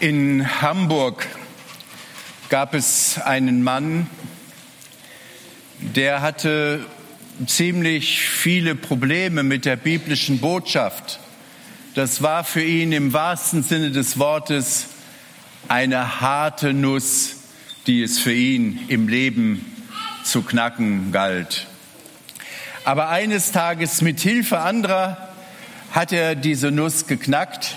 In Hamburg gab es einen Mann, der hatte ziemlich viele Probleme mit der biblischen Botschaft. Das war für ihn im wahrsten Sinne des Wortes eine harte Nuss, die es für ihn im Leben zu knacken galt. Aber eines Tages mit Hilfe anderer hat er diese Nuss geknackt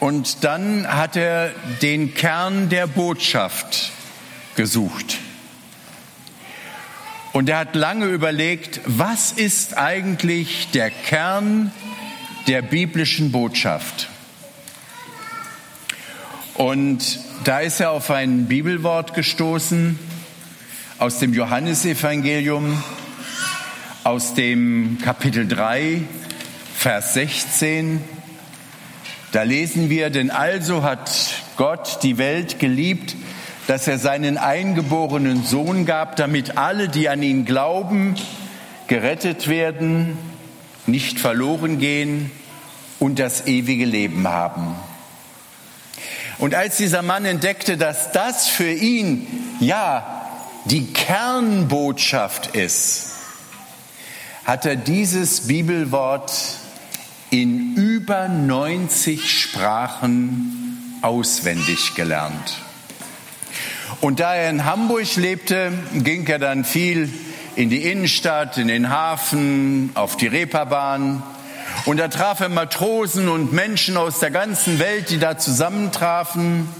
und dann hat er den Kern der Botschaft gesucht. Und er hat lange überlegt, was ist eigentlich der Kern der biblischen Botschaft? Und da ist er auf ein Bibelwort gestoßen aus dem Johannesevangelium, aus dem Kapitel 3, Vers 16. Da lesen wir, denn also hat Gott die Welt geliebt, dass er seinen eingeborenen Sohn gab, damit alle, die an ihn glauben, gerettet werden, nicht verloren gehen und das ewige Leben haben. Und als dieser Mann entdeckte, dass das für ihn ja die Kernbotschaft ist, hat er dieses Bibelwort in über 90 Sprachen auswendig gelernt. Und da er in Hamburg lebte, ging er dann viel in die Innenstadt, in den Hafen, auf die Reeperbahn. Und da traf er Matrosen und Menschen aus der ganzen Welt, die da zusammentrafen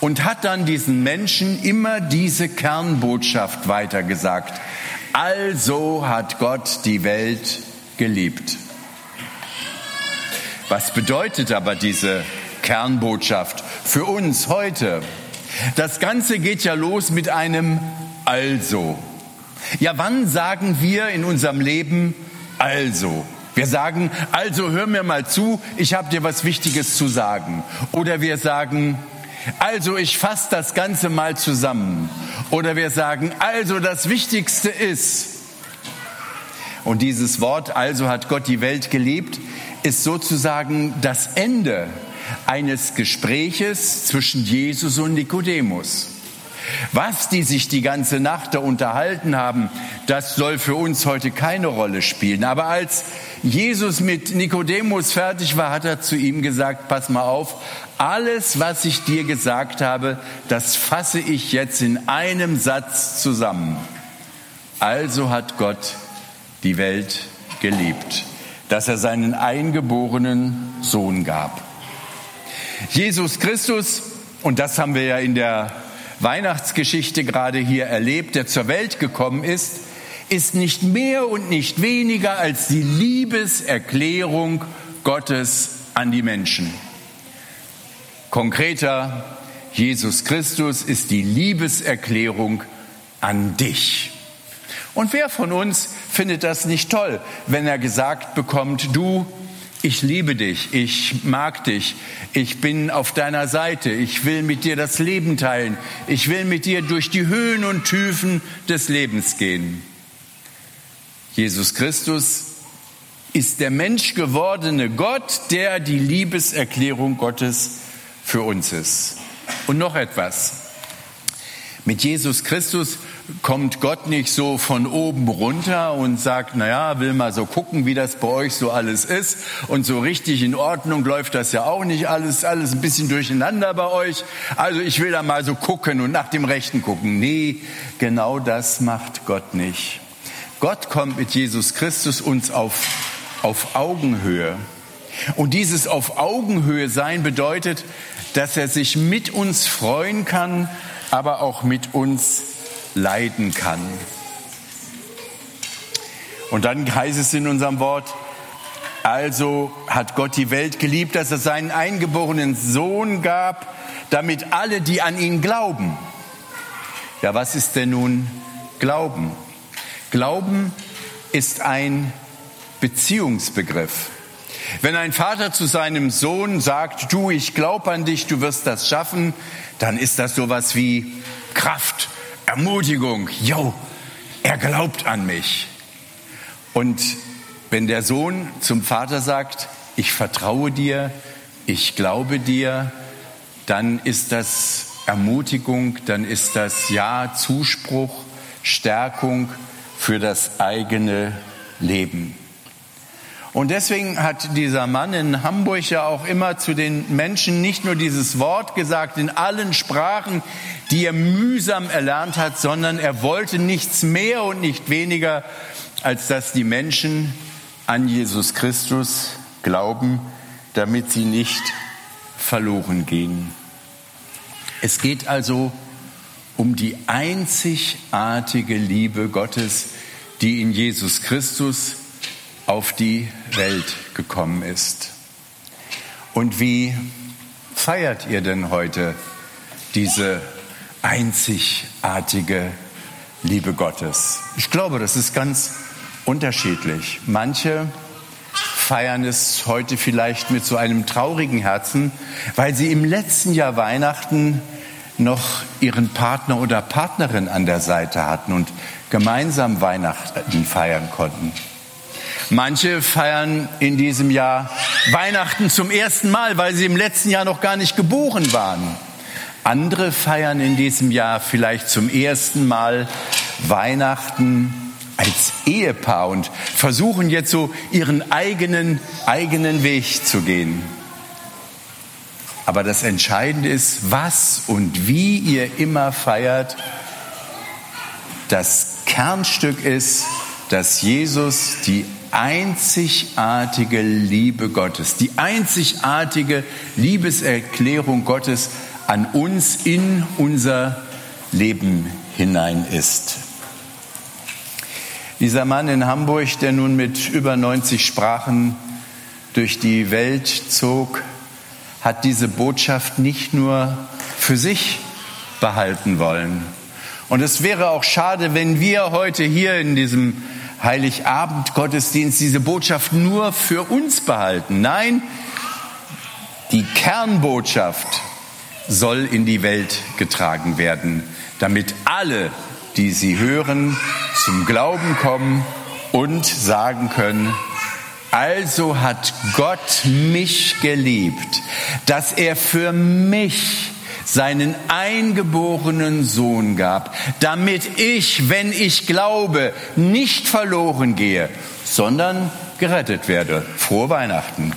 und hat dann diesen Menschen immer diese Kernbotschaft weitergesagt. Also hat Gott die Welt geliebt. Was bedeutet aber diese Kernbotschaft für uns heute? Das Ganze geht ja los mit einem Also. Ja, wann sagen wir in unserem Leben Also? Wir sagen, also hör mir mal zu, ich habe dir was Wichtiges zu sagen. Oder wir sagen, also ich fasse das Ganze mal zusammen. Oder wir sagen, also das Wichtigste ist. Und dieses Wort, also hat Gott die Welt geliebt, ist sozusagen das Ende eines Gespräches zwischen Jesus und Nikodemus. Was die sich die ganze Nacht da unterhalten haben, das soll für uns heute keine Rolle spielen. Aber als Jesus mit Nikodemus fertig war, hat er zu ihm gesagt, pass mal auf, alles, was ich dir gesagt habe, das fasse ich jetzt in einem Satz zusammen. Also hat Gott die Welt geliebt, dass er seinen eingeborenen Sohn gab. Jesus Christus, und das haben wir ja in der Weihnachtsgeschichte gerade hier erlebt, der zur Welt gekommen ist, ist nicht mehr und nicht weniger als die Liebeserklärung Gottes an die Menschen. Konkreter, Jesus Christus ist die Liebeserklärung an dich. Und wer von uns findet das nicht toll, wenn er gesagt bekommt, du, ich liebe dich, ich mag dich, ich bin auf deiner Seite, ich will mit dir das Leben teilen, ich will mit dir durch die Höhen und Tiefen des Lebens gehen. Jesus Christus ist der menschgewordene Gott, der die Liebeserklärung Gottes für uns ist. Und noch etwas. Mit Jesus Christus kommt Gott nicht so von oben runter und sagt, na ja, will mal so gucken, wie das bei euch so alles ist. Und so richtig in Ordnung läuft das ja auch nicht alles, alles ein bisschen durcheinander bei euch. Also ich will da mal so gucken und nach dem Rechten gucken. Nee, genau das macht Gott nicht. Gott kommt mit Jesus Christus uns auf, auf Augenhöhe. Und dieses auf Augenhöhe sein bedeutet, dass er sich mit uns freuen kann, aber auch mit uns leiden kann. Und dann heißt es in unserem Wort, also hat Gott die Welt geliebt, dass er seinen eingeborenen Sohn gab, damit alle, die an ihn glauben. Ja, was ist denn nun Glauben? Glauben ist ein Beziehungsbegriff. Wenn ein Vater zu seinem Sohn sagt, du, ich glaube an dich, du wirst das schaffen, dann ist das sowas wie Kraft, Ermutigung, yo, er glaubt an mich. Und wenn der Sohn zum Vater sagt, ich vertraue dir, ich glaube dir, dann ist das Ermutigung, dann ist das Ja Zuspruch, Stärkung für das eigene Leben. Und deswegen hat dieser Mann in Hamburg ja auch immer zu den Menschen nicht nur dieses Wort gesagt in allen Sprachen, die er mühsam erlernt hat, sondern er wollte nichts mehr und nicht weniger, als dass die Menschen an Jesus Christus glauben, damit sie nicht verloren gehen. Es geht also um die einzigartige Liebe Gottes, die in Jesus Christus auf die Welt gekommen ist. Und wie feiert ihr denn heute diese einzigartige Liebe Gottes? Ich glaube, das ist ganz unterschiedlich. Manche feiern es heute vielleicht mit so einem traurigen Herzen, weil sie im letzten Jahr Weihnachten noch ihren Partner oder Partnerin an der Seite hatten und gemeinsam Weihnachten feiern konnten. Manche feiern in diesem Jahr Weihnachten zum ersten Mal, weil sie im letzten Jahr noch gar nicht geboren waren. Andere feiern in diesem Jahr vielleicht zum ersten Mal Weihnachten als Ehepaar und versuchen jetzt so ihren eigenen, eigenen Weg zu gehen. Aber das Entscheidende ist, was und wie ihr immer feiert. Das Kernstück ist, dass Jesus die einzigartige Liebe Gottes, die einzigartige Liebeserklärung Gottes an uns in unser Leben hinein ist. Dieser Mann in Hamburg, der nun mit über 90 Sprachen durch die Welt zog, hat diese Botschaft nicht nur für sich behalten wollen. Und es wäre auch schade, wenn wir heute hier in diesem Heiligabend Gottesdienst diese Botschaft nur für uns behalten. Nein, die Kernbotschaft soll in die Welt getragen werden, damit alle, die sie hören, zum Glauben kommen und sagen können, also hat Gott mich geliebt, dass er für mich seinen eingeborenen Sohn gab, damit ich, wenn ich glaube, nicht verloren gehe, sondern gerettet werde. Frohe Weihnachten.